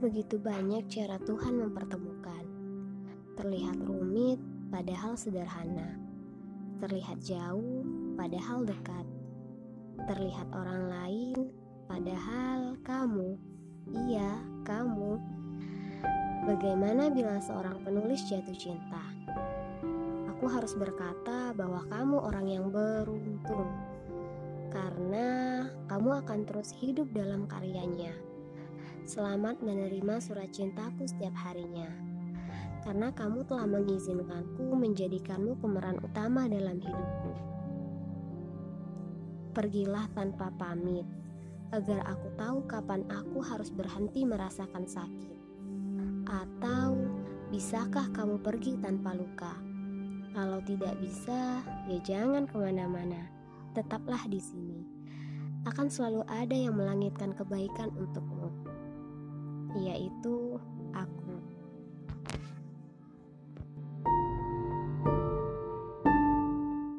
Begitu banyak cara Tuhan mempertemukan. Terlihat rumit, padahal sederhana. Terlihat jauh, padahal dekat. Terlihat orang lain, padahal kamu. Iya, kamu. Bagaimana bila seorang penulis jatuh cinta? Aku harus berkata bahwa kamu orang yang beruntung, karena kamu akan terus hidup dalam karyanya. Selamat menerima surat cintaku setiap harinya, karena kamu telah mengizinkanku menjadikanmu pemeran utama dalam hidupku. Pergilah tanpa pamit, agar aku tahu kapan aku harus berhenti merasakan sakit. Atau bisakah kamu pergi tanpa luka? Kalau tidak bisa, ya jangan ke mana-mana. Tetaplah di sini. Akan selalu ada yang melangitkan kebaikan untukmu, yaitu aku.